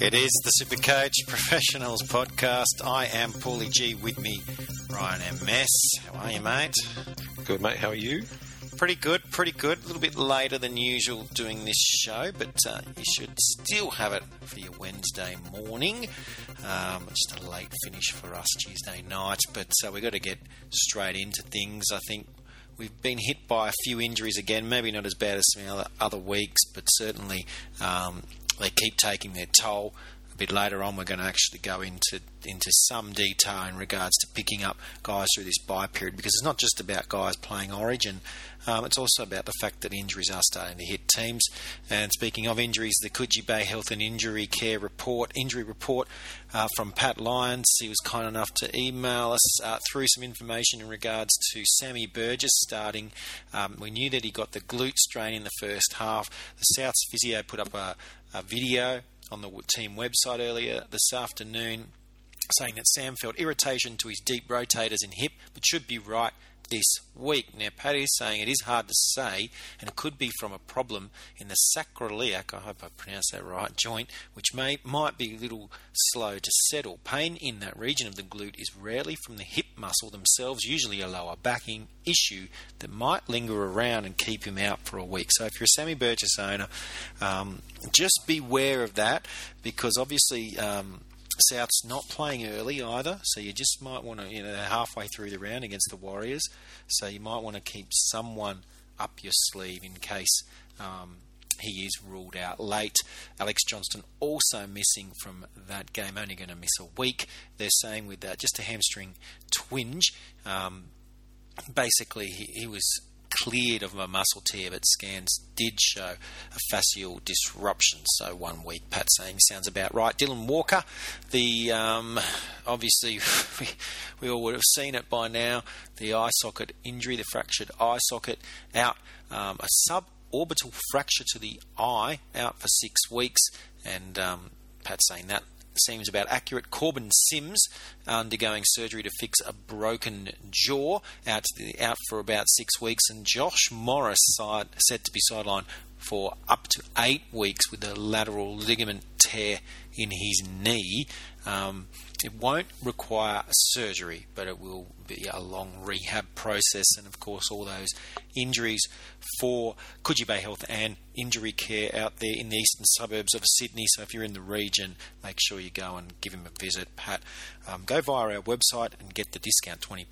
It is the Supercoach Professionals podcast. I am Paulie G. With me, Ryan MS. How are you, mate? Good, mate. How are you? Pretty good, pretty good. A little bit later than usual doing this show, but uh, you should still have it for your Wednesday morning. Um, just a late finish for us Tuesday night, but uh, we've got to get straight into things. I think we've been hit by a few injuries again, maybe not as bad as some other, other weeks, but certainly um, they keep taking their toll. Bit later on, we're going to actually go into into some detail in regards to picking up guys through this bye period because it's not just about guys playing Origin. Um, it's also about the fact that injuries are starting to hit teams. And speaking of injuries, the Coogee Bay Health and Injury Care report, injury report uh, from Pat Lyons. He was kind enough to email us uh, through some information in regards to Sammy Burgess starting. Um, we knew that he got the glute strain in the first half. The Souths physio put up a, a video on the team website earlier this afternoon saying that Sam felt irritation to his deep rotators and hip, but should be right this week. Now, Paddy is saying it is hard to say, and it could be from a problem in the sacroiliac, I hope I pronounced that right, joint, which may might be a little slow to settle. Pain in that region of the glute is rarely from the hip muscle themselves, usually a lower backing issue that might linger around and keep him out for a week. So, if you're a Sammy Burgess owner, um, just beware of that because obviously. Um, South's not playing early either, so you just might want to, you know, halfway through the round against the Warriors, so you might want to keep someone up your sleeve in case um, he is ruled out late. Alex Johnston also missing from that game, only going to miss a week. They're saying with uh, just a hamstring twinge. Um, basically, he, he was cleared of a muscle tear, but scans did show a fascial disruption. So one week, Pat saying sounds about right. Dylan Walker, the um, obviously we, we, all would have seen it by now. The eye socket injury, the fractured eye socket, out um, a suborbital fracture to the eye, out for six weeks, and um, Pat saying that seems about accurate. Corbin Sims undergoing surgery to fix a broken jaw, out the, out for about six weeks, and Josh Morris side, set to be sidelined for up to eight weeks with a lateral ligament tear in his knee. Um, it won't require surgery, but it will be a long rehab process, and of course, all those injuries for Coogee Bay Health and injury care out there in the eastern suburbs of Sydney. So, if you're in the region, make sure you go and give him a visit. Pat, um, go via our website and get the discount 20%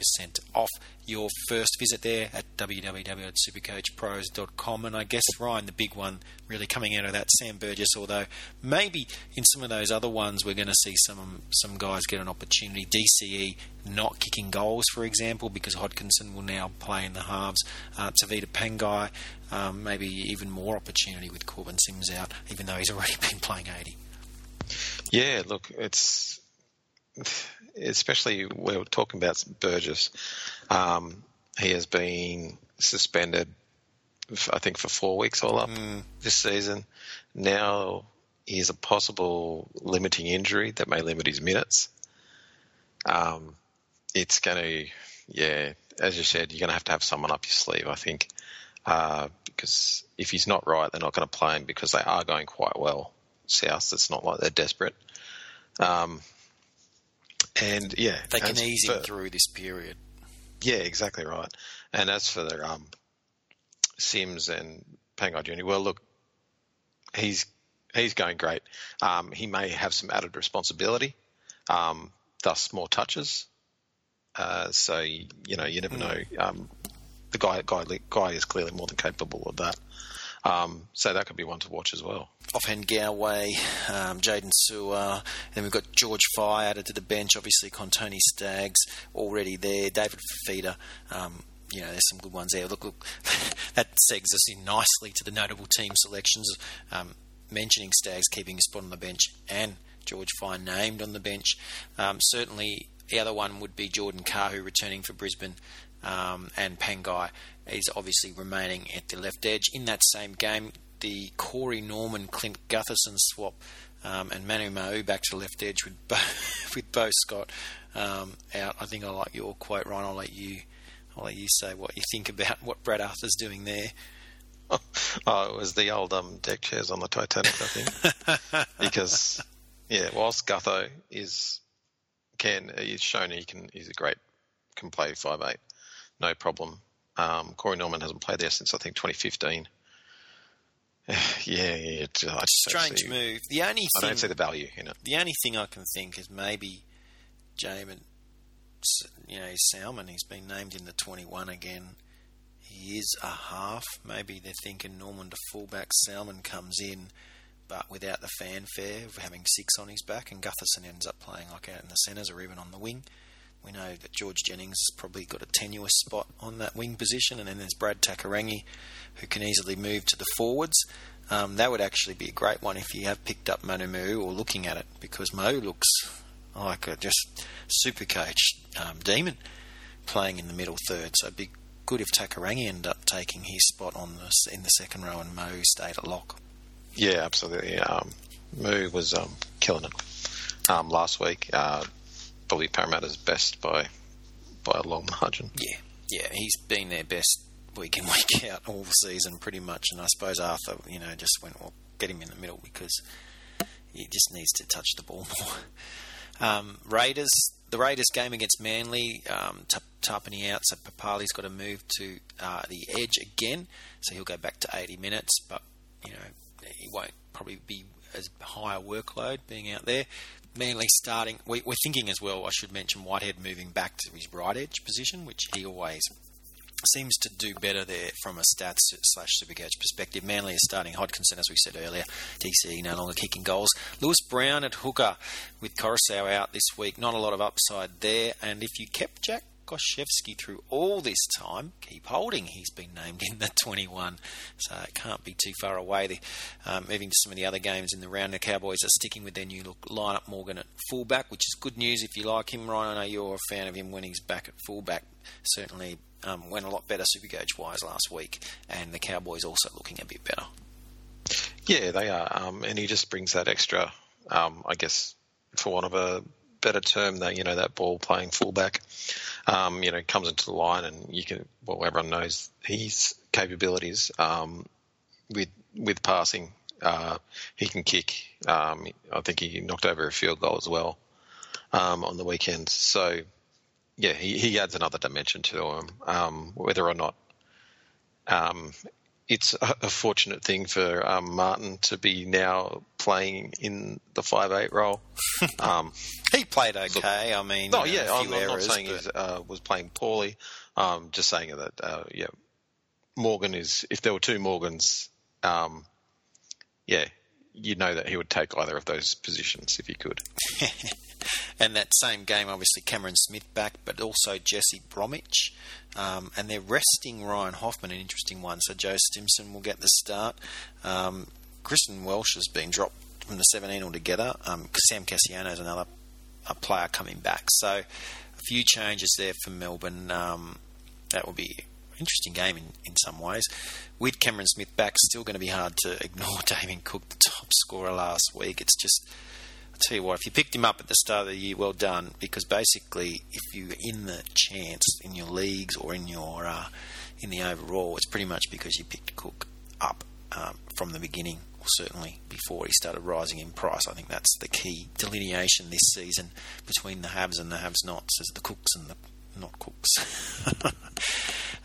off your first visit there at www.supercoachpros.com. And I guess, Ryan, the big one really coming out of that, Sam Burgess, although maybe in some of those other ones we're going to see some, some guys get an opportunity. DCE not kicking goals, for example, because Hodkinson will now play in the halves. Uh, Tevita Pangai, um, maybe even more opportunity with Corbin Sims out, even though he's already been playing 80. Yeah, look, it's especially we're talking about Burgess. Um, he has been suspended, I think, for four weeks all up mm. this season. Now has a possible limiting injury that may limit his minutes. Um, it's going to, yeah, as you said, you're going to have to have someone up your sleeve, I think, uh, because if he's not right, they're not going to play him because they are going quite well. South, it's not like they're desperate. Um, and yeah, they can ease him through this period. Yeah, exactly right. And as for the um, Sims and Pangai Jr., well, look, he's he's going great. Um, he may have some added responsibility, um, thus more touches. Uh, so you know, you never know. Um, the guy, guy, guy is clearly more than capable of that. Um, so that could be one to watch as well. Ofahengaue, um, Jaydn Su'A, and we've got George Fry added to the bench. Obviously, Kotoni Staggs already there. David Fifita. Um, you know, there's some good ones there. Look, look, that segs us in nicely to the notable team selections. Um, mentioning Staggs keeping a spot on the bench and George Fine named on the bench. Um, certainly, the other one would be Jordan Kahu returning for Brisbane um, and Pangai is obviously remaining at the left edge. In that same game, the Corey Norman Clint Gutherson swap um, and Manu Ma'u back to the left edge with Bo, with Beau Scott um, out. I think I like your quote, Ryan. I'll let you I'll let you say what you think about what Brad Arthur's doing there. Oh, it was the old um, deck chairs on the Titanic, I think. because, yeah, whilst Gutho is can he's shown he can he's a great can play five eight, no problem. Um, Corey Norman hasn't played there since I think 2015. yeah, yeah, I strange see, move. The only I thing, don't see the value in it. The only thing I can think is maybe Jaeman, you know, Salmon. He's been named in the 21 again. Is a half. Maybe they're thinking Norman to fullback. Salmon comes in, but without the fanfare of having six on his back, and Gutherson ends up playing like out in the centres or even on the wing. We know that George Jennings has probably got a tenuous spot on that wing position, and then there's Brad Takairangi, who can easily move to the forwards. Um, that would actually be a great one if you have picked up Manu Ma'u or looking at it, because Mo looks like a just super coach um, demon playing in the middle third. So be good if Takairangi ended up taking his spot on the, in the second row and Mo stayed at lock. Yeah, absolutely. Um, Mo was um, killing it um, last week. Uh, probably Parramatta's best by by a long margin. Yeah, yeah, he's been their best week in week out all the season pretty much, and I suppose Arthur, you know, just went well get him in the middle because he just needs to touch the ball more. Um, Raiders, the Raiders game against Manly, um, Tapine out, so Papalii's got to move to uh, the edge again, so he'll go back to 80 minutes, but you know he won't probably be as high a workload being out there. Manly starting. We, are thinking as well. I should mention Whitehead moving back to his right edge position, which he always seems to do better there from a stats slash supercoach perspective. Manly is starting Hodkinson, as we said earlier. DC no longer kicking goals. Lewis Brown at hooker with Koroisau out this week. Not a lot of upside there. And if you kept Jack Gosiewski through all this time. Keep holding. He's been named in the 21, so it can't be too far away. The, um, moving to some of the other games in the round, the Cowboys are sticking with their new look lineup. Morgan at fullback, which is good news if you like him, Ryan. I know you're a fan of him when he's back at fullback. Certainly um, went a lot better Supercoach wise last week, and the Cowboys also looking a bit better. Yeah, they are, um, and he just brings that extra, um, I guess, for want of a better term, that you know that ball playing fullback um, you know, comes into the line and you can, well, everyone knows his capabilities um, with with passing. Uh, he can kick. Um, I think he knocked over a field goal as well um, on the weekend. So, yeah, he, he adds another dimension to him. Um, whether or not um, it's a, a, fortunate thing for um, Martin to be now playing in the five eight role. Um, he played okay. I mean, no, yeah, I'm, I'm, not saying but... he uh, was playing poorly. Um, just saying that, uh, yeah, Morgan is. If there were two Morgans, um, yeah, you know that he would take either of those positions if he could. and that same game, obviously Cameron Smith back, but also Jesse Bromwich. Um, and they're resting Ryan Hoffman, an interesting one. So Joe Stimson will get the start. Um, Christian Welch has been dropped from the 17 altogether. Um, Sam Kasiano is another player coming back. So a few changes there for Melbourne. Um, that will be interesting game in, in some ways. With Cameron Smith back, still going to be hard to ignore Damien Cook, the top scorer last week. It's just I tell you what, if you picked him up at the start of the year, well done. Because basically, if you're in the chance in your leagues or in your uh, in the overall, it's pretty much because you picked Cook up um, from the beginning, or certainly before he started rising in price. I think that's the key delineation this season between the haves and the haves-nots, as the cooks and the not cooks.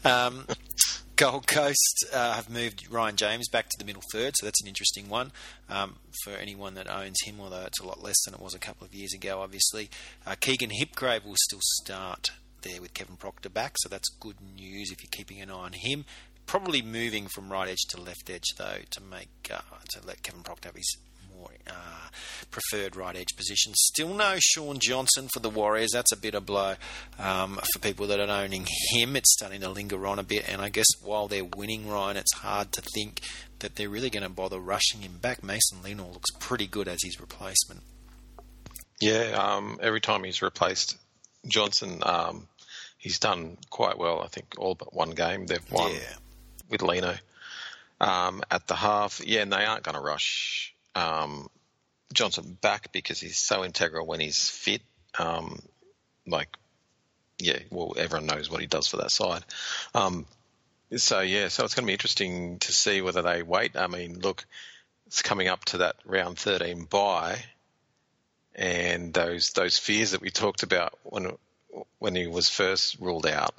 um, Gold Coast uh, have moved Ryan James back to the middle third, so that's an interesting one um, for anyone that owns him, although it's a lot less than it was a couple of years ago, obviously. Uh, Keegan Hipgrave will still start there with Kevin Proctor back, so that's good news if you're keeping an eye on him. Probably moving from right edge to left edge, though, to make uh, to let Kevin Proctor have his uh, preferred right edge position. Still no Shaun Johnson for the Warriors. That's a bitter blow um, for people that are owning him. It's starting to linger on a bit, and I guess while they're winning, Ryan, it's hard to think that they're really going to bother rushing him back. Mason Lino looks pretty good as his replacement. Yeah, um, every time he's replaced Johnson, um, he's done quite well. I think all but one game they've won Yeah. with Lino um, at the half. Yeah, and they aren't going to rush um, Johnson back because he's so integral when he's fit. Um, like, yeah, well, everyone knows what he does for that side. Um, so yeah, so it's going to be interesting to see whether they wait. I mean, look, it's coming up to that round 13 bye, and those those fears that we talked about when when he was first ruled out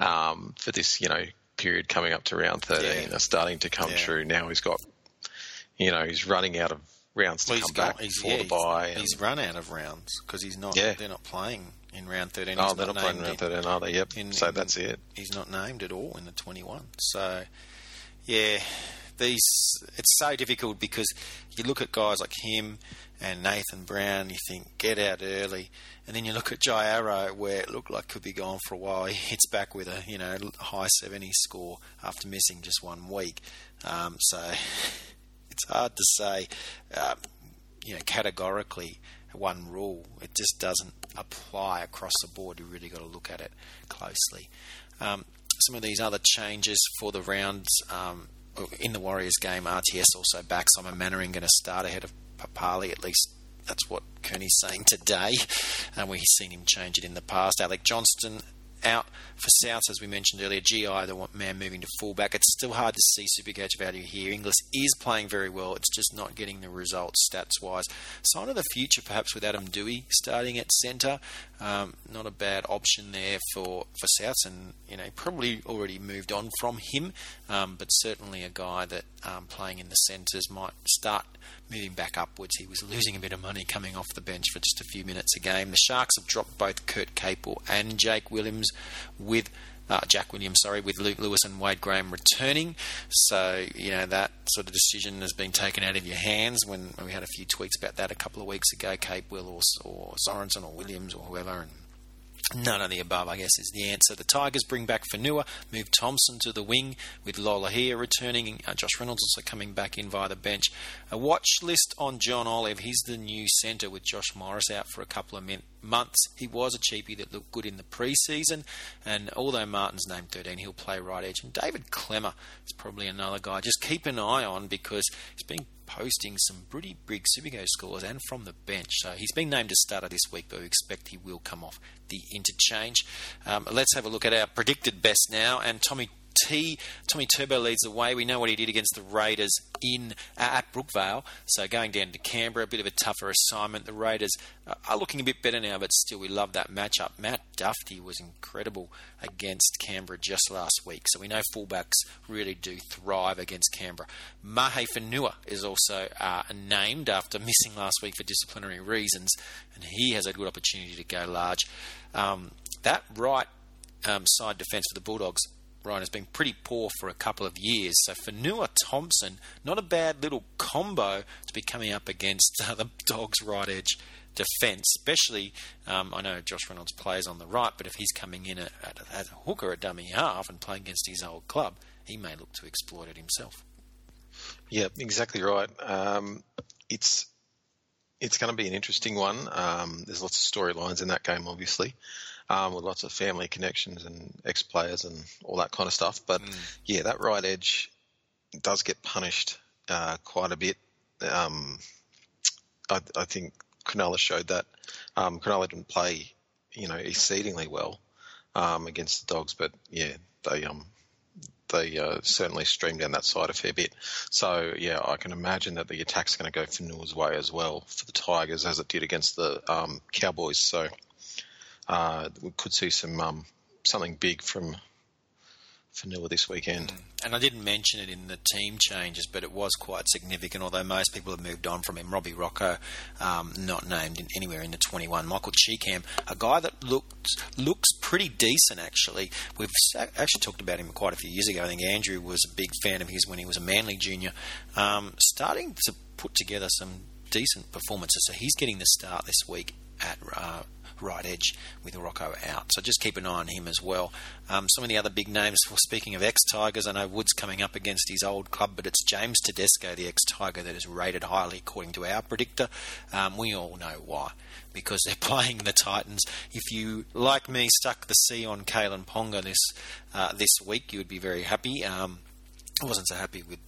um, for this, you know, period coming up to round 13 Yeah. are starting to come Yeah. true. Now he's got, you know, he's running out of rounds to Well, come he's got- back he's- yeah, the he's- bye. and- He's run out of rounds because he's not. Yeah. They're not playing in round thirteen. oh, He's they're not playing named round 13, are they? Yep. in- so in- that's it. he's not named at all in the 21. So, yeah, these it's so difficult because you look at guys like him and Nathan Brown, you think get out early, and then you look at Jai Arrow where it looked like could be gone for a while. He hits back with a you know high 70 score after missing just one week. Um, so it's hard to say, um, you know, categorically one rule. It just doesn't apply across the board. You really got to look at it closely. Um, some of these other changes for the rounds um, in the Warriors game, RTS also back. Simon Mannering going to start ahead of Papali. At least that's what Kearney's saying today. And we've seen him change it in the past. Alex Johnston out for South, as we mentioned earlier. GI, the man moving to fullback. It's still hard to see Supercoach value here. Inglis is playing very well. It's just not getting the results stats wise. Sign of the future, perhaps, with Adam Doueihi starting at centre. Um, not a bad option there for, for Souths, and you know probably already moved on from him, um, but certainly a guy that um, playing in the centres might start moving back upwards. He was losing a bit of money coming off the bench for just a few minutes a game. The Sharks have dropped both Kurt Capewell and Jake Williams with uh, Jack Williams, sorry, with Luke Lewis and Wade Graham returning. So you know that sort of decision has been taken out of your hands. When, we had a few tweets about that a couple of weeks ago, Capewell or, or Sorensen or Williams or whoever, and None of the above, I guess, is the answer. The Tigers bring back Fanua, move Thompson to the wing with Lolohea returning. Uh, Josh Reynolds also coming back in via the bench. A watch list on John Olive. He's the new centre with Josh Morris out for a couple of min- months. He was a cheapie that looked good in the pre-season, and although Martin's named 13, he'll play right edge. And David Klemmer is probably another guy. Just keep an eye on because he's been posting some pretty big Supercoach scores and from the bench. So he's been named a starter this week, but we expect he will come off the interchange. Um, let's have a look at our predicted best now. And Tommy T. Tommy Turbo leads the way. We know what he did against the Raiders in uh, at Brookvale. So going down to Canberra, a bit of a tougher assignment. The Raiders uh, are looking a bit better now, but still we love that matchup. Matt Duffy was incredible against Canberra just last week. So we know fullbacks really do thrive against Canberra. Mahe Fanua is also uh, named after missing last week for disciplinary reasons, and he has a good opportunity to go large. Um, that right um, side defence for the Bulldogs Ryan has been pretty poor for a couple of years. So Fanua Thompson, not a bad little combo to be coming up against uh, the Dogs' right edge defence. Especially, um, I know Josh Reynolds plays on the right, but if he's coming in at, at, as a hooker at dummy half and playing against his old club, he may look to exploit it himself. Yeah, exactly right. Um, it's it's going to be an interesting one. Um, there's lots of storylines in that game, obviously, um, with lots of family connections and ex-players and all that kind of stuff. But yeah, that right edge does get punished uh, quite a bit. Um, I, I think Cronulla showed that. Um, Cronulla didn't play, you know, exceedingly well um, against the Dogs, but yeah, they um, they uh, certainly streamed down that side a fair bit. So yeah, I can imagine that the attack's going to go Fanua's way as well for the Tigers as it did against the um, Cowboys. So uh, we could see some um, something big from Fanua this weekend. And I didn't mention it in the team changes, but it was quite significant. Although most people have moved on from him, Robbie Rocco, um, not named in, anywhere in the 21. Michael Chee-Kam, a guy that looks looks pretty decent actually. We've actually talked about him quite a few years ago. I think Andrew was a big fan of his when he was a Manly junior. Um, starting to put together some decent performances. So he's getting the start this week at uh, right edge with Rocco out. So just keep an eye on him as well. Um, some of the other big names, for speaking of ex Tigers, I know Wood's coming up against his old club, but it's James Tedesco, the ex Tiger, that is rated highly according to our predictor. Um, we all know why. Because they're playing the Titans. If you, like me, stuck the C on Kalyn Ponga this uh, this week, you would be very happy. Um, I wasn't so happy with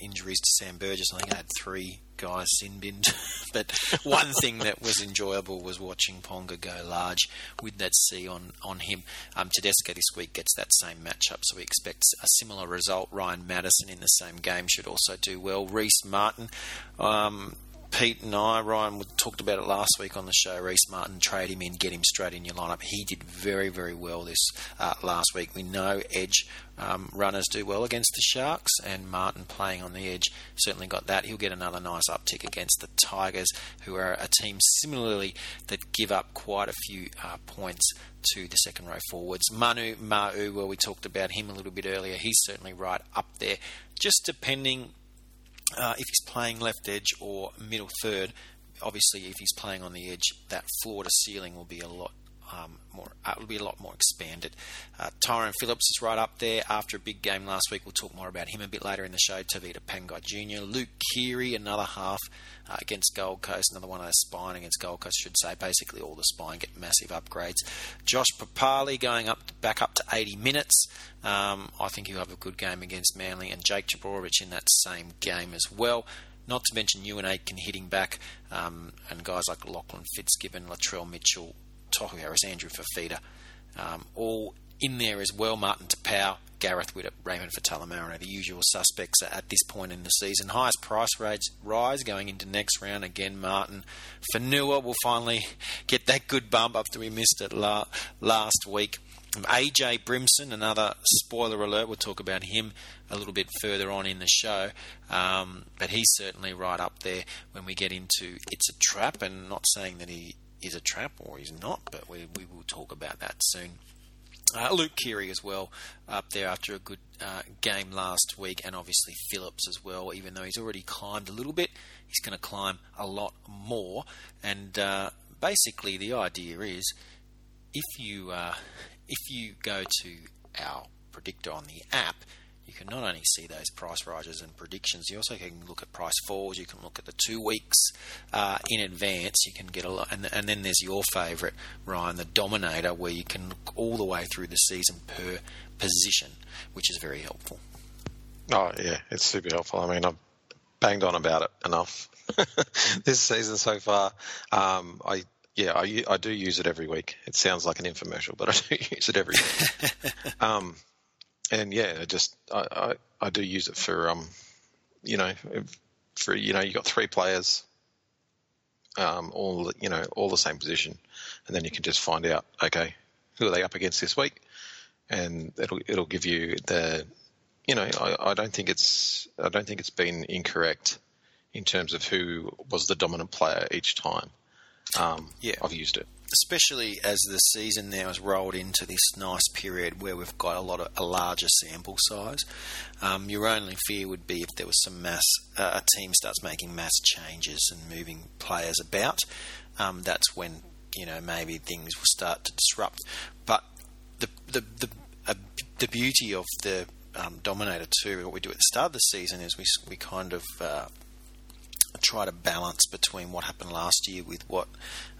injuries to Sam Burgess. I think I had three guys sin binned. but one thing that was enjoyable was watching Ponga go large with that C on, on him. Um, Tedesco this week gets that same matchup, so we expect a similar result. Ryan Matterson in the same game should also do well. Reece Martin. Um, Pete and I, Ryan, we talked about it last week on the show. Reece Martin, trade him in, get him straight in your lineup. He did very, very well this uh, last week. We know edge um, runners do well against the Sharks, and Martin playing on the edge certainly got that. He'll get another nice uptick against the Tigers, who are a team similarly that give up quite a few uh, points to the second row forwards. Manu Ma'u, well, we talked about him a little bit earlier. He's certainly right up there. Just depending uh, if he's playing left edge or middle third, obviously if he's playing on the edge, that floor to ceiling will be a lot um, more. Uh, it'll be a lot more expanded. Uh, Tyrone Phillips is right up there after a big game last week. We'll talk more about him a bit later in the show. Tevita Pangai Jr., Luke Keary, another half uh, against Gold Coast, another one of those spine against Gold Coast. Should say basically all the spine get massive upgrades. Josh Papalii going up back up to 80 minutes. Um, I think he'll have a good game against Manly, and Jake Trbojevic in that same game as well. Not to mention Euan Aitken hitting back, um, and guys like Lachlan Fitzgibbon, Latrell Mitchell, Tohu Harris, Andrew Fifita, um, all in there as well. Martin Taupau, Gareth Widdop, Raymond Faitala-Mariner, the usual suspects at this point in the season. Highest price rates rise going into next round again. Martin Fanua will finally get that good bump after we missed it la- last week. AJ Brimson, another spoiler alert. We'll talk about him a little bit further on in the show, um, but he's certainly right up there when we get into it's a trap. And not saying that he is a trap or he's not, but we, we will talk about that soon. Uh, Luke Keary as well up there after a good uh, game last week, and obviously Phillips as well. Even though he's already climbed a little bit, he's going to climb a lot more. And uh, basically, the idea is if you uh, if you go to our predictor on the app, you can not only see those price rises and predictions, you also can look at price falls. You can look at the two weeks uh, in advance. You can get a lot, and, and then there's your favourite, Ryan, the Dominator, where you can look all the way through the season per position, which is very helpful. Oh yeah, it's super helpful. I mean, I've banged on about it enough this season so far. Um, I yeah, I, I do use it every week. It sounds like an infomercial, but I do use it every week. um, and yeah, just I, I, I do use it for um, you know, for you know, you got three players, um, all you know, all the same position, and then you can just find out, okay, who are they up against this week, and it'll it'll give you the, you know, I, I don't think it's I don't think it's been incorrect in terms of who was the dominant player each time. Um, yeah, I've used it especially as the season now has rolled into this nice period where we've got a lot of a larger sample size. Um, your only fear would be if there was some mass, uh, a team starts making mass changes and moving players about. Um, that's when you know maybe things will start to disrupt. But the the the, uh, the beauty of the um, Dominator too, what we do at the start of the season is we we kind of uh, try to balance between what happened last year with what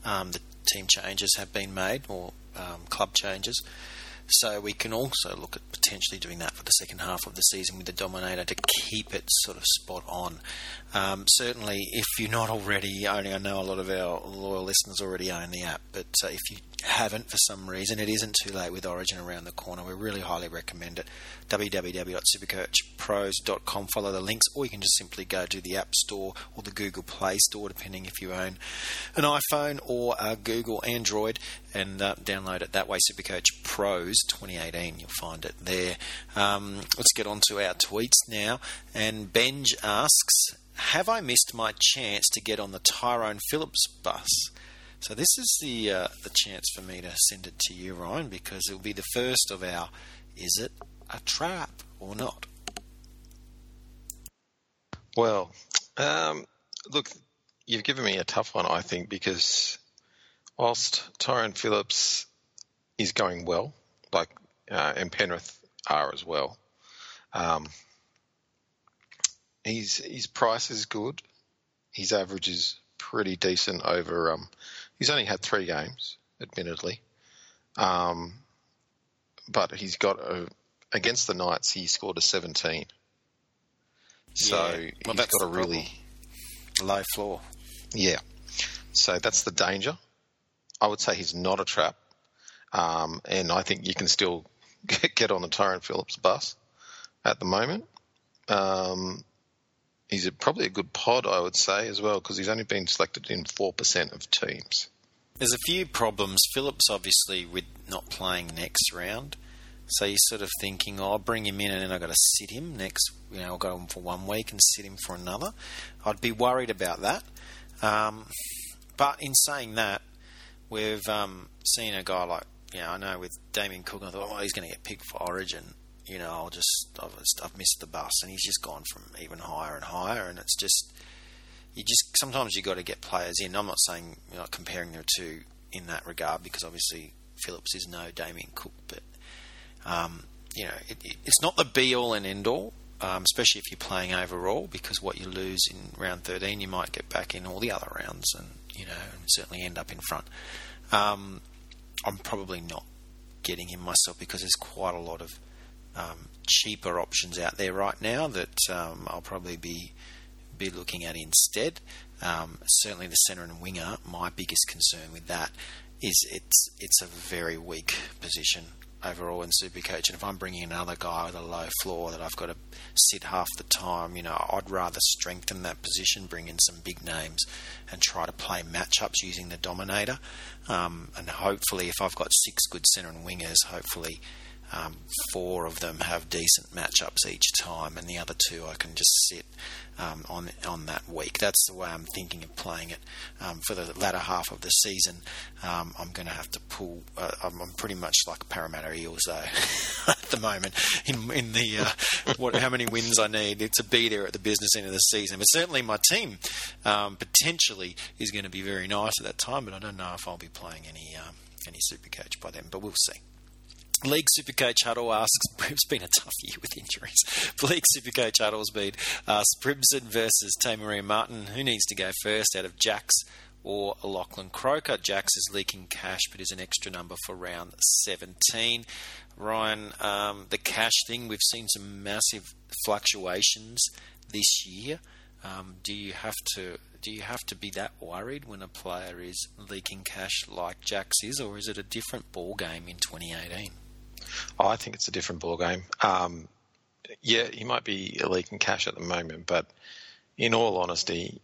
um, the team changes have been made or um, club changes. So we can also look at potentially doing that for the second half of the season with the Dominator to keep it sort of spot on. Um, certainly, if you're not already owning, I know a lot of our loyal listeners already own the app, but uh, if you haven't for some reason, it isn't too late with Origin around the corner. We really highly recommend it. www.supercoachpros.com. Follow the links, or you can just simply go to the App Store or the Google Play Store, depending if you own an iPhone or a Google Android, and uh, download it that way. Supercoach Pros 2018, you'll find it there. Um, let's get on to our tweets now. And Benj asks, "Have I missed my chance to get on the Tyrone Phillips bus?" So this is the uh, the chance for me to send it to you, Ryan, because it will be the first of our. Is it a trap or not? Well, um, look, you've given me a tough one, I think, because whilst Tyrone Phillips is going well, like uh, and Penrith are as well. Um, his his price is good. His average is pretty decent over. Um, he's only had three games, admittedly, um, but he's got a against the Knights. He scored a seventeen. So Yeah. Well, he's that's got a really Low floor. yeah. So that's the danger. I would say he's not a trap, um, and I think you can still get, on the Tyrone Phillips bus at the moment. Um, he's a, probably a good pod, I would say, as well, because he's only been selected in four percent of teams. There's a few problems. Phillips, obviously, with not playing next round. So you're sort of thinking, oh, I'll bring him in and then I've got to sit him next. You know, I'll go him for one week and sit him for another. I'd be worried about that. Um, but in saying that, we've um, seen a guy like, you know, I know with Damien Cook, I thought, oh, he's going to get picked for Origin. You know, I'll just, I've, I've missed the bus. And he's just gone from even higher and higher. And it's just, you just sometimes you got to get players in. I'm not saying you know, comparing the two in that regard because obviously Phillips is no Damien Cook, but um, you know it, it, it's not the be all and end all, um, especially if you're playing overall because what you lose in round 13 you might get back in all the other rounds and you know and certainly end up in front. Um, I'm probably not getting him myself because there's quite a lot of um, cheaper options out there right now that um, I'll probably be be looking at instead. Um, certainly, the centre and winger. My biggest concern with that is it's it's a very weak position overall in Supercoach. And if I'm bringing another guy with a low floor that I've got to sit half the time, you know, I'd rather strengthen that position, bring in some big names, and try to play matchups using the Dominator. Um, and hopefully, if I've got six good centre and wingers, hopefully um, four of them have decent matchups each time, and the other two I can just sit um, on on that week. That's the way I'm thinking of playing it um, for the latter half of the season. Um, I'm going to have to pull. Uh, I'm, I'm pretty much like Parramatta Eels though at the moment in in the uh, what how many wins I need to be there at the business end of the season. But certainly my team um, potentially is going to be very nice at that time, but I don't know if I'll be playing any um, any Supercoach by then. But we'll see. League Supercoach Huddle asks, it's been a tough year with injuries. League Supercoach Huddle's been asks, Brimson versus Te Maire Martin. Who needs to go first out of Jacks or Lachlan Croker? Jacks is leaking cash, but is an extra number for round 17. Ryan, um, the cash thing, we've seen some massive fluctuations this year. Um, do you have to do you have to be that worried when a player is leaking cash like Jacks is, or is it a different ball game in 2018? Oh, I think it's a different ball game. Um, yeah, he might be leaking cash at the moment, but in all honesty,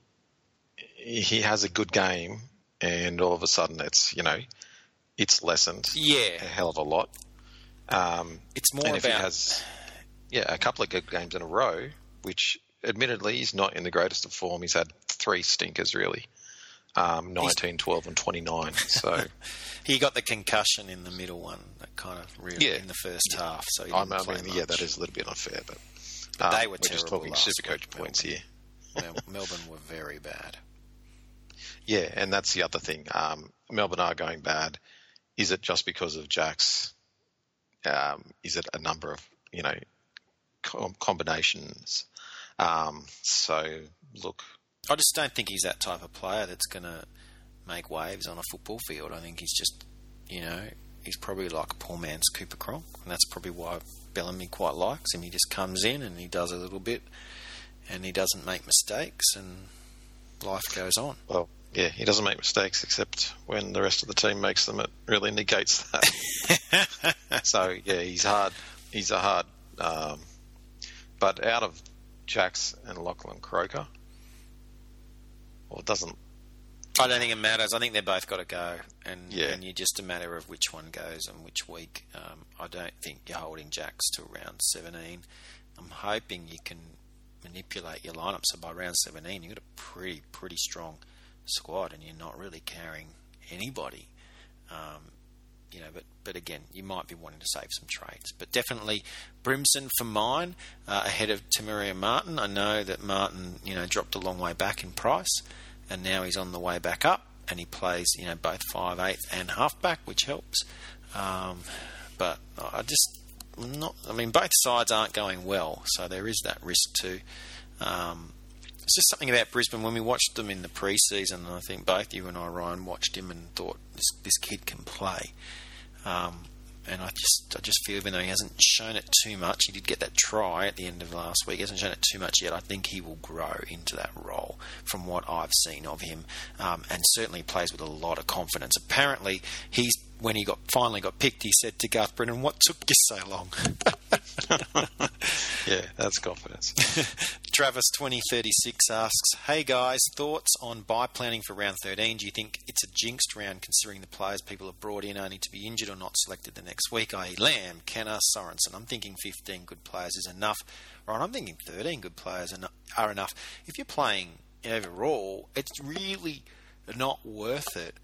he has a good game, and all of a sudden, it's you know, it's lessened a hell of a lot. Um, it's more and if he has, yeah, a couple of good games in a row, which admittedly he's not in the greatest of form. He's had three stinkers really, um, 19, 12, and 29. So he got the concussion in the middle one that kind of really Yeah. in the first half. So I mean, yeah, that is a little bit unfair, but, But they um, were we're just talking Supercoach points here. Melbourne were very bad. Yeah, and that's the other thing. Um, Melbourne are going bad. Is it just because of Jack's? Um, is it a number of you know com- combinations? Um, so look, I just don't think he's that type of player that's going to make waves on a football field. I think he's just, you know, he's probably like a poor man's Cooper Cronk, and that's probably why Bellamy quite likes him. He just comes in and he does a little bit, and he doesn't make mistakes, and life goes on. well, yeah, he doesn't make mistakes except when the rest of the team makes them. It really negates that. so yeah, he's hard. He's a hard. Um, but out of Jacks and Lachlan Croker, well, it doesn't. I don't think it matters. I think they've both got to go, and Yeah. and you're just a matter of which one goes and which week. Um, I don't think you're holding jacks till round 17. I'm hoping you can manipulate your lineup so by round 17 you've got a pretty pretty strong squad, and you're not really carrying anybody. Um, you know, but but again, you might be wanting to save some trades. But definitely Brimson for mine uh, ahead of Te Maire Martin. I know that Martin, you know, dropped a long way back in price, and now he's on the way back up. and he plays you know both five eight and halfback, which helps. Um, but I just not. I mean, both sides aren't going well, so there is that risk too. Um, it's just something about Brisbane when we watched them in the preseason. And I think both you and I, Ryan, watched him and thought this, this kid can play. Um, and I just I just feel even though he hasn't shown it too much, he did get that try at the end of last week. He hasn't shown it too much yet. I think he will grow into that role from what I've seen of him, um, and certainly plays with a lot of confidence. Apparently, he's when he got finally got picked, he said to Garth Brennan, "What took you so long?" yeah, that's confidence. Travis twenty thirty six asks, "Hey guys, thoughts on buy planning for round thirteen? Do you think it's a jinxed round considering the players people have brought in only to be injured or not selected the next week? I.e., Lamb, Kenner, Sorensen. I'm thinking fifteen good players is enough. Right, I'm thinking thirteen good players are enough. If you're playing overall, it's really not worth it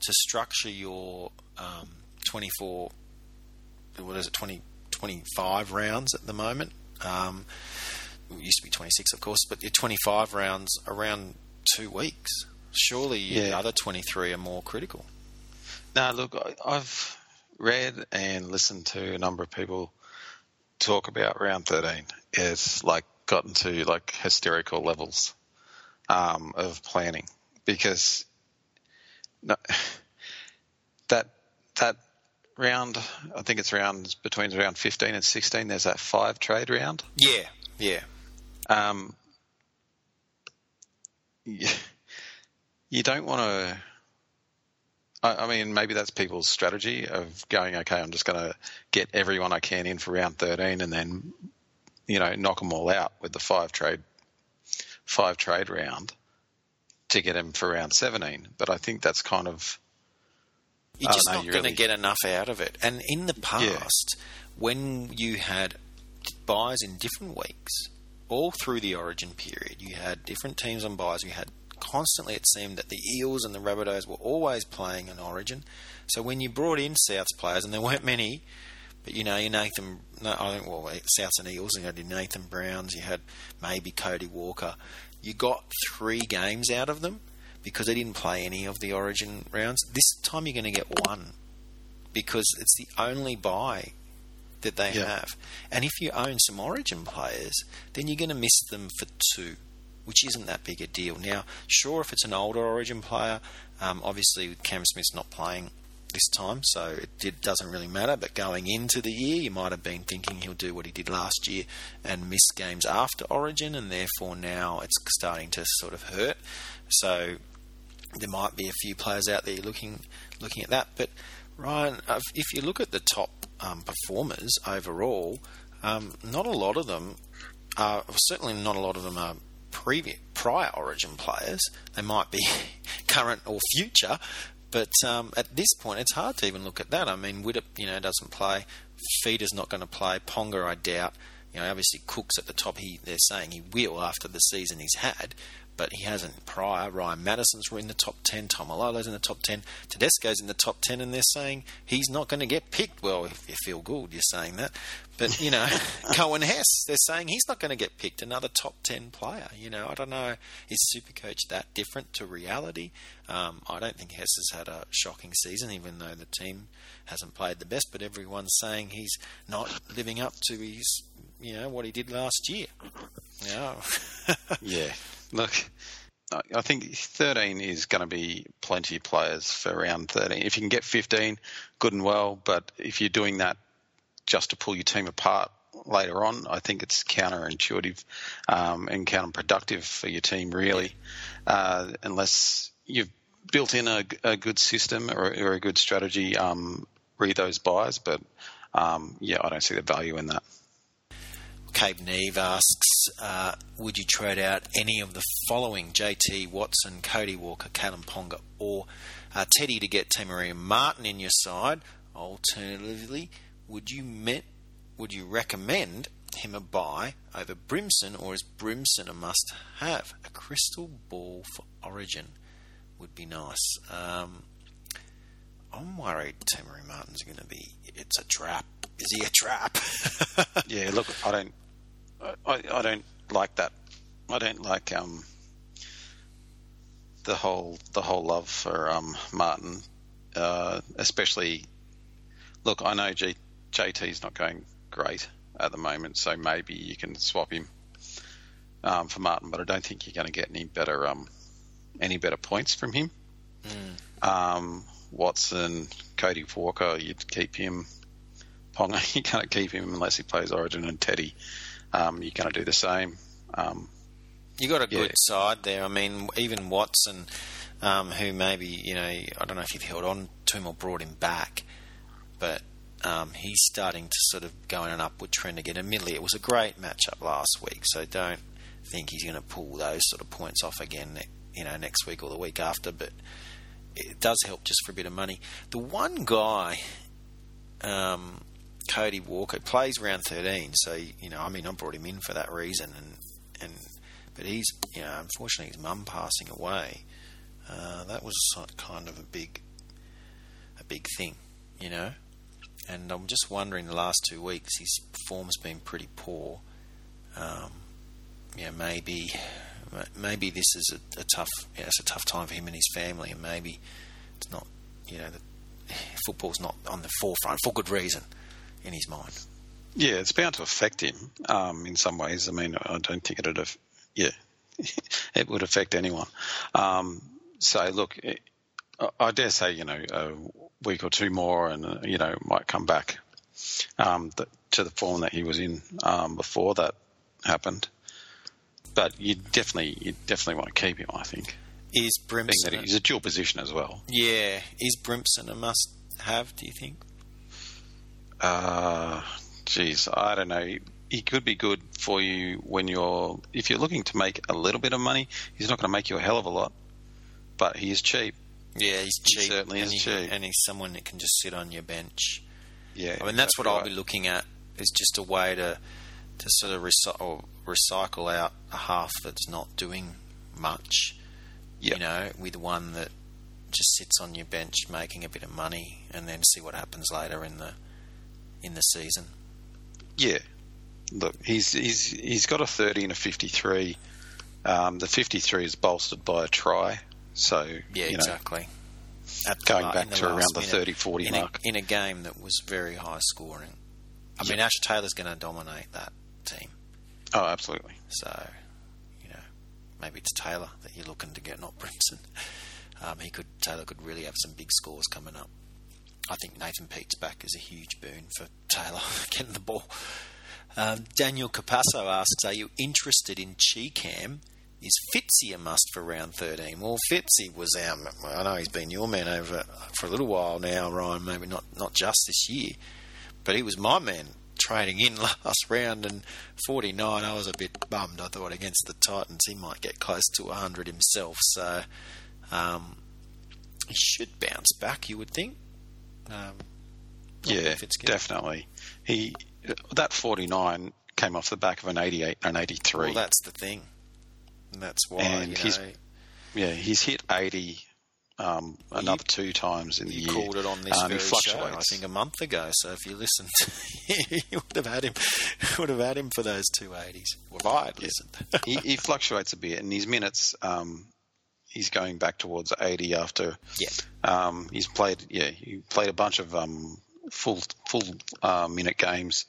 to structure your um, 24, what is it, 20, 25 rounds at the moment. Um, it used to be 26, of course, but your 25 rounds around two weeks. Surely yeah. the other 23 are more critical. No, look, I've read and listened to a number of people talk about round 13. It's like gotten to like hysterical levels um, of planning because no, that that round, I think it's round between round 15 and 16. There's that five trade round. Yeah, yeah. Um, you, you don't want to. I, I mean, maybe that's people's strategy of going, okay, I'm just going to get everyone I can in for round 13 and then, you know, knock them all out with the five trade, five trade round to get him for round 17. But I think that's kind of. You're just know, not going to get enough out of it. And in the past, yeah. when you had buys in different weeks, all through the origin period, you had different teams on buys. You had constantly, it seemed that the Eels and the Rabbitohs were always playing an origin. So when you brought in South's players, and there weren't many, but you know, you Nathan, no, I think, well, Souths and Eels, you had Nathan Browns, you had maybe Cody Walker, you got three games out of them because they didn't play any of the Origin rounds. This time you're going to get one because it's the only buy that they yeah. have. And if you own some Origin players, then you're going to miss them for two, which isn't that big a deal. Now, sure, if it's an older Origin player, um, obviously Cam Smith's not playing this time, so it did, doesn't really matter. But going into the year, you might have been thinking he'll do what he did last year and miss games after Origin, and therefore now it's starting to sort of hurt. So there might be a few players out there looking looking at that. But Ryan, if you look at the top um, performers overall, um, not a lot of them are certainly not a lot of them are previous prior Origin players. They might be current or future, but um, at this point, it's hard to even look at that. I mean, Widdop, you know, doesn't play. Feeder's not going to play. Ponga, I doubt. You know, obviously Cook's at the top. He they're saying he will after the season he's had, but he hasn't prior. Ryan Matterson's in the top 10, Tom Alolo's in the top 10, Tedesco's in the top 10, and they're saying he's not going to get picked. Well, if you feel good, you're saying that. But, you know, Coen Hess, they're saying he's not going to get picked, another top 10 player. You know, I don't know, is Supercoach that different to reality? Um, I don't think Hess has had a shocking season, even though the team hasn't played the best, but everyone's saying he's not living up to his, you know, what he did last year. Yeah. yeah. Look, I think 13 is going to be plenty of players for round 13. If you can get 15, good and well. But if you're doing that just to pull your team apart later on, I think it's counterintuitive um, and counterproductive for your team, really, uh, unless you've built in a, a good system or, or, a good strategy. Um, read those buys, but um, yeah, I don't see the value in that. Cape Neve asks, uh, would you trade out any of the following JT Watson, Cody Walker, Kalyn Ponga, or uh, Teddy to get Te Martin in your side? Alternatively, would you met, would you recommend him a buy over Brimson, or is Brimson a must-have? A crystal ball for Origin would be nice. Um, I'm worried Te Maire Martin's going to be. It's a trap. Is he a trap? yeah, look, I don't, I, I don't like that. I don't like um, the whole the whole love for um, Martin, uh, especially. Look, I know G, JT's not going great at the moment, so maybe you can swap him um, for Martin, but I don't think you're going to get any better um, any better points from him. Mm. Um, Watson, Cody Walker, you'd keep him. Ponga, you can't keep him unless he plays Origin, and Teddy, um, you're going to do the same. Um, You got a Yeah. good side there. I mean, even Watson, um, who maybe you know, I don't know if you've held on to him or brought him back, but um, he's starting to sort of go in an upward trend again. Admittedly, it was a great matchup last week, so don't think he's going to pull those sort of points off again. You know, next week or the week after, but it does help just for a bit of money. The one guy, um, Cody Walker, plays round thirteen, so you know, I mean, I brought him in for that reason, and and but he's you know, unfortunately, his mum passing away. Uh, that was kind of a big, a big thing, you know. And I'm just wondering, the last two weeks, his form's been pretty poor. Um, yeah, maybe, maybe this is a, a tough, yeah, it's a tough time for him and his family, and maybe it's not, you know, the, football's not on the forefront for good reason in his mind. yeah, it's bound to affect him um, in some ways. I mean, I don't think it'd have, yeah, it would affect anyone. Um, so look, it, I- dare say, you know, a week or two more, and uh, you know, might come back um, th- to the form that he was in um, before that happened. But you definitely, you definitely want to keep him. I think, Is being that Brimson? he's a dual position as well. yeah, is Brimson a must-have? Do you think? Uh, geez, I don't know. He could be good for you when you're, if you're looking to make a little bit of money. He's not going to make you a hell of a lot, but he is cheap. Yeah, he's He cheap. certainly and is he- cheap. and he's someone that can just sit on your bench. Yeah, I mean, that's what exactly I'll be looking at is just a way to to sort of recy- or recycle out a half that's not doing much. You know, with one that just sits on your bench making a bit of money, and then see what happens later in the in the season. Yeah. Look, he's he's he's got a 30 and a 53. Um, the 53 is bolstered by a try, so Yeah, you know, exactly. At going la- back to around the minute, 30, 40 in mark. A, in a game that was very high scoring. I mean, Ash Taylor's going to dominate that team. Oh, absolutely. So, you know, maybe it's Taylor that you're looking to get, not Brimson. Um, he could Taylor could really have some big scores coming up. I think Nathan Peats' back is a huge boon for Taylor getting the ball. Um, Daniel Capasso asks, "Are you interested in Chee-Kam? Is Fitzy a must for round 13?" Well, Fitzy was our. I know he's been your man over for a little while now, Ryan. Maybe not not just this year, but he was my man trading in last round and 49. I was a bit bummed. I thought against the Titans he might get close to 100 himself. So um, he should bounce back, you would think. Um, Yeah, if it's good. definitely. He that 49 came off the back of an 88 and an 83. Well, that's the thing. And that's why And you he's- know, yeah, he's hit 80 um, another two times in the you year. called it on this Um, he very show, I think, a month ago. So if you listened, you would have had him. Would have had him for those two eighties. Well, if I had listened. he, he fluctuates a bit, and his minutes, um, he's going back towards 80 after. Yeah. Um, he's played, yeah, he played a bunch of um, full full uh, minute games,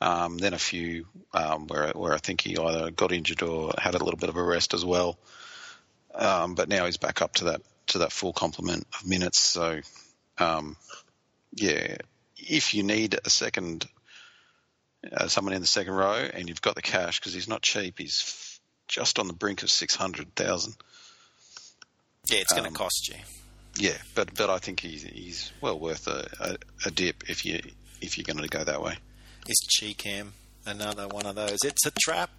um, then a few um, where where I think he either got injured or had a little bit of a rest as well. Um, but now he's back up to that to that full complement of minutes. So, um, yeah, if you need a second, uh, someone in the second row, and you've got the cash because he's not cheap, he's f- just on the brink of six hundred thousand. Yeah, it's going to Um, cost you. Yeah, but but I think he's he's well worth a, a, a dip if you if you're going to go that way. Is Chee-Kam another one of those? It's a trap.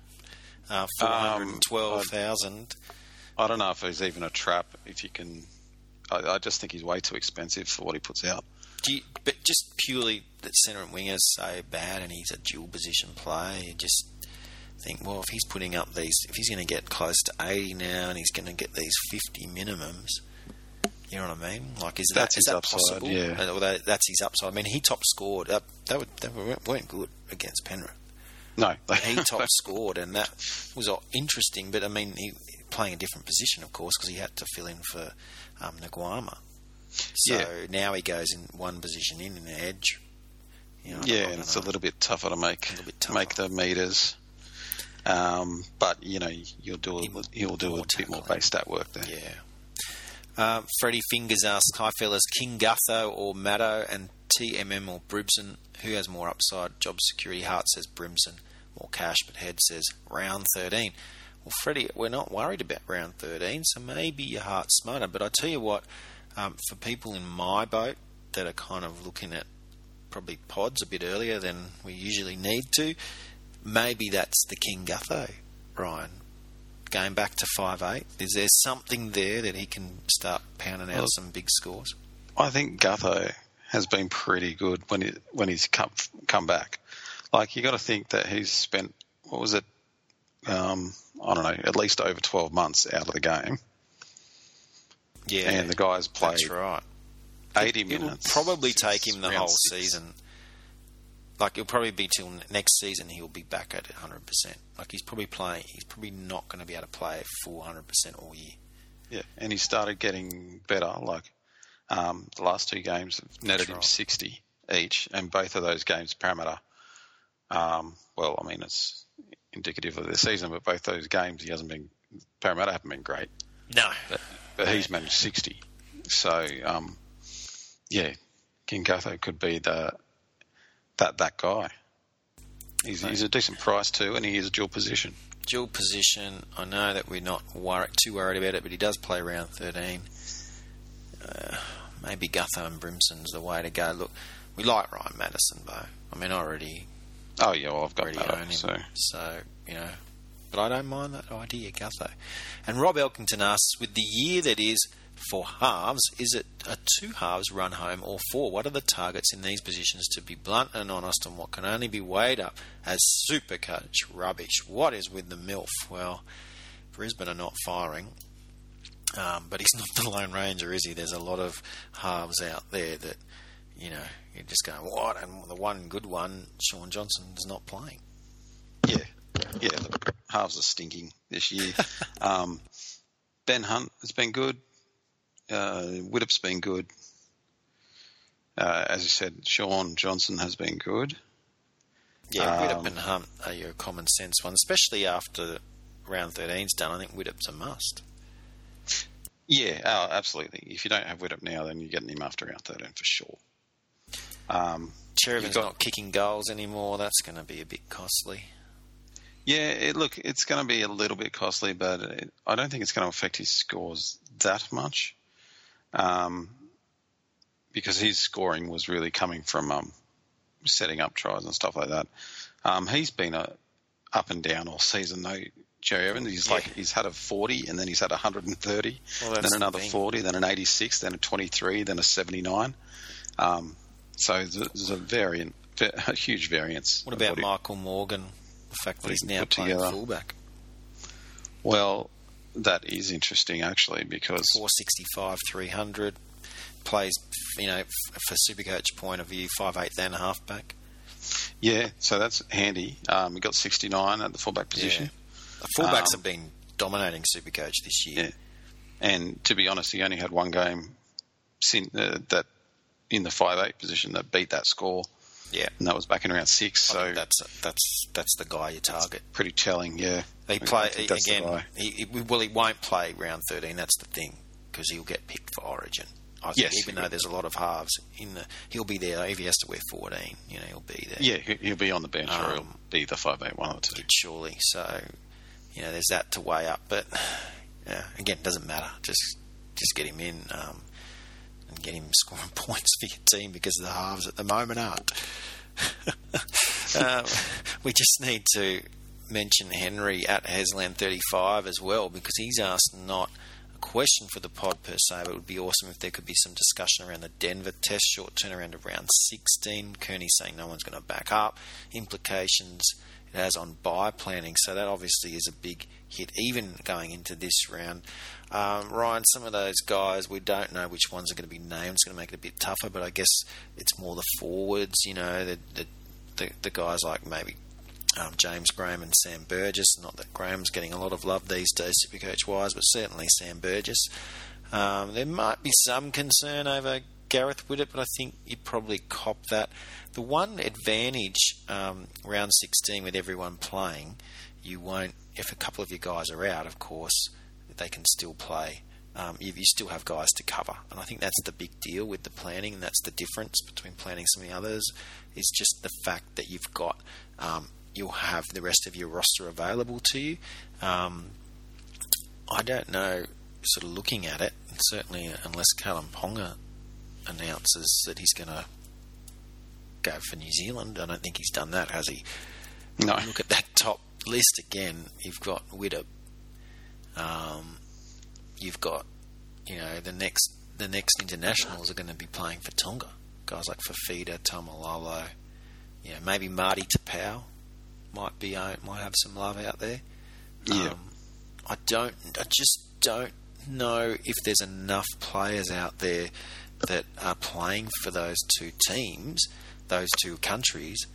Uh, Um, Four hundred twelve thousand. I don't know if he's even a trap. If you can, I, I just think he's way too expensive for what he puts out. Do you, but just purely that centre and wingers so bad, and he's a dual position player. You just think, well, if he's putting up these, if he's going to get close to eighty now, and he's going to get these fifty minimums, you know what I mean? Like, is That's that is his that upside, possible? yeah. Uh, well, that, that's his upside. I mean, he top scored. Uh, they, were, they were- weren't good against Penrith. No, he top scored, and that was interesting. But I mean, he playing a different position, of course, because he had to fill in for um, Naiqama. So Yeah. now he goes in one position in an edge. You know, yeah, and don't it's a little bit tougher to make little bit tougher. make the meters. Um, but you know, you'll do a, he'll do a bit more base stat work there. Yeah. Um, Freddie Fingers asks, Hi fellas, King Gutho or Maddo and TMM or Brimson, who has more upside? Job security, Heart says Brimson, more cash, but Head says round 13. Well, Freddie, we're not worried about round 13, so maybe your heart's smarter. But I tell you what, um, for people in my boat that are kind of looking at probably pods a bit earlier than we usually need to, maybe that's the King Gutho, Ryan. Going back to five eight, is there something there that he can start pounding out Well- some big scores? I think Gutho has been pretty good when he when he's come come back. Like you got to think that he's spent what was it? Um, I don't know, at least over twelve months out of the game, Yeah, and the guy's played that's right. eighty It minutes. probably take him the whole six. season. Like it'll probably be till next season he'll be back at 100. percent Like he's probably playing. He's probably not going to be able to play full 100 percent all year. Yeah, and he started getting better. Like um, the last two games have netted That's him sixty each, and both of those games, Parramatta. Um, well, I mean, it's indicative of the season, but both those games he hasn't been. Parramatta haven't been great, No, but he's managed sixty. So um, yeah, King Gutho could be the that that guy. He's, he's a decent price too, and he is a dual position. dual position. I know that we're not too worried about it, but he does play round 13. Uh, maybe Gutho and Brimson's the way to go. Look, we like Ryan Matterson, though. I mean, I already Oh yeah, well, I've got that. own him. So So, you know, but I don't mind that idea, Gutho. And Rob Elkington asks, with the year that is for halves, is it a two halves run home or four? What are the targets in these positions to be blunt and honest on what can only be weighed up as Supercoach rubbish? What is with the MILF? Well, Brisbane are not firing. Um, but he's not the Lone Ranger, is he? There's a lot of halves out there that, you know, you're just going, what? And the one good one, Shaun Johnson, is not playing. Yeah. The halves are stinking this year. um, ben Hunt has been good. Uh, Widdop's been good. Uh, as you said, Shaun Johnson has been good. Yeah, Widdop Um, and Hunt are your common sense ones, especially after round 13's done. I think Widdop's a must. Yeah, oh, absolutely. If you don't have Widdop now, then you're getting him after round 13 for sure. Um, Cherry-Evans' You've got- not kicking goals anymore. That's going to be a bit costly. Yeah, it, look, it's going to be a little bit costly, but it, I don't think it's going to affect his scores that much. Um, because his scoring was really coming from um, setting up tries and stuff like that. Um, he's been a up and down all season though. Cherry-Evans, he's Yeah. like he's had a 40 and then he's had a 130, Well, then another thing. 40, then an 86, then a 23, then a 79. Um, so there's a- variant, a huge variance. What about he- Michael Morgan? The fact that he's now playing together. fullback. Well, that is interesting actually because 465, 300. Plays, you know, for Supercoach point of view, 5'8 and a halfback. yeah, so that's handy. Um, he got 69 at the fullback position. The fullbacks Um, have been dominating Supercoach this year. Yeah. And to be honest, he only had one game sin, uh, that in the five eight position that beat that score, Yeah. and that was back in round six. I So that's that's that's the guy you target. pretty telling. Yeah, He play the again. He, he- well, he won't play round thirteen. That's the thing because he'll get picked for Origin. I think Yes, even though there's a lot of halves in the, he'll be there. If he has to wear fourteen, you know, he'll be there. Yeah, he- he'll be on the bench or he'll Um, be the five eight one or two. Surely. So, you know, there's that to weigh up. But yeah, again, it doesn't matter. Just just get him in um, get him scoring points for your team because the halves at the moment aren't. um, we just need to mention Henry at Hesland35 as well because he's asked not a question for the pod per se, but it would be awesome if there could be some discussion around the Denver test short turnaround of round 16. Kearney saying no one's going to back up, implications it has on bye planning. So that obviously is a big hit, even going into this round. Um, Ryan, some of those guys, we don't know which ones are going to be named. It's going to make it a bit tougher, but I guess it's more the forwards, you know, the, the, the, the guys like maybe um, James Graham and Sam Burgess. Not that Graham's getting a lot of love these days, Supercoach wise, but certainly Sam Burgess. Um, there might be some concern over Gareth Widdop, but I think you'd probably cop that. The one advantage um, round 16 with everyone playing, you won't, if a couple of your guys are out, of course, they can still play. Um, you, you, still have guys to cover, and I think that's the big deal with the planning. And that's the difference between planning some of the others is just the fact that you've got um, you'll have the rest of your roster available to you. Um, I don't know, sort of looking at it, certainly unless Kalyn Ponga announces that he's going to go for New Zealand, I don't think he's done that, has he? No. Look at that top list again. You've got Widdop. Um, you've got, you know, the next the next internationals are going to be playing for Tonga. Guys like Fifita, Taumalolo, you know, maybe Marty Taupau might be uh, might have some love out there. Yeah. Um, I don't. I just don't know if there's enough players out there that are playing for those two teams, those two countries,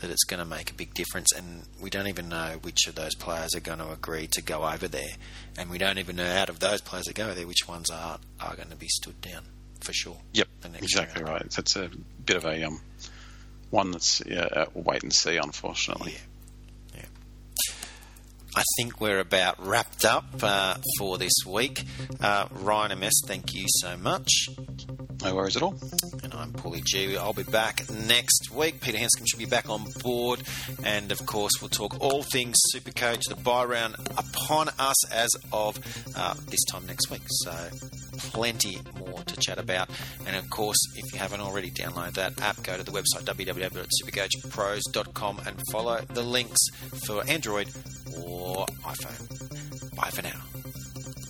that it's going to make a big difference. And we don't even know which of those players are going to agree to go over there, and we don't even know out of those players that go there which ones are are going to be stood down for sure. Yep, exactly round. right. That's a bit of a um, one that's yeah, wait and see, unfortunately. Yeah. I think we're about wrapped up uh, for this week. Uh, Ryan MS, thank you so much. No worries at all. And I'm Paulie G. I'll be back next week. Peter Hanscom should be back on board. And of course, we'll talk all things Supercoach, the bye round upon us as of uh, this time next week. So, plenty more to chat about. And of course, if you haven't already downloaded that app, go to the website www.supercoachpros.com and follow the links for Android or iPhone. Bye for now.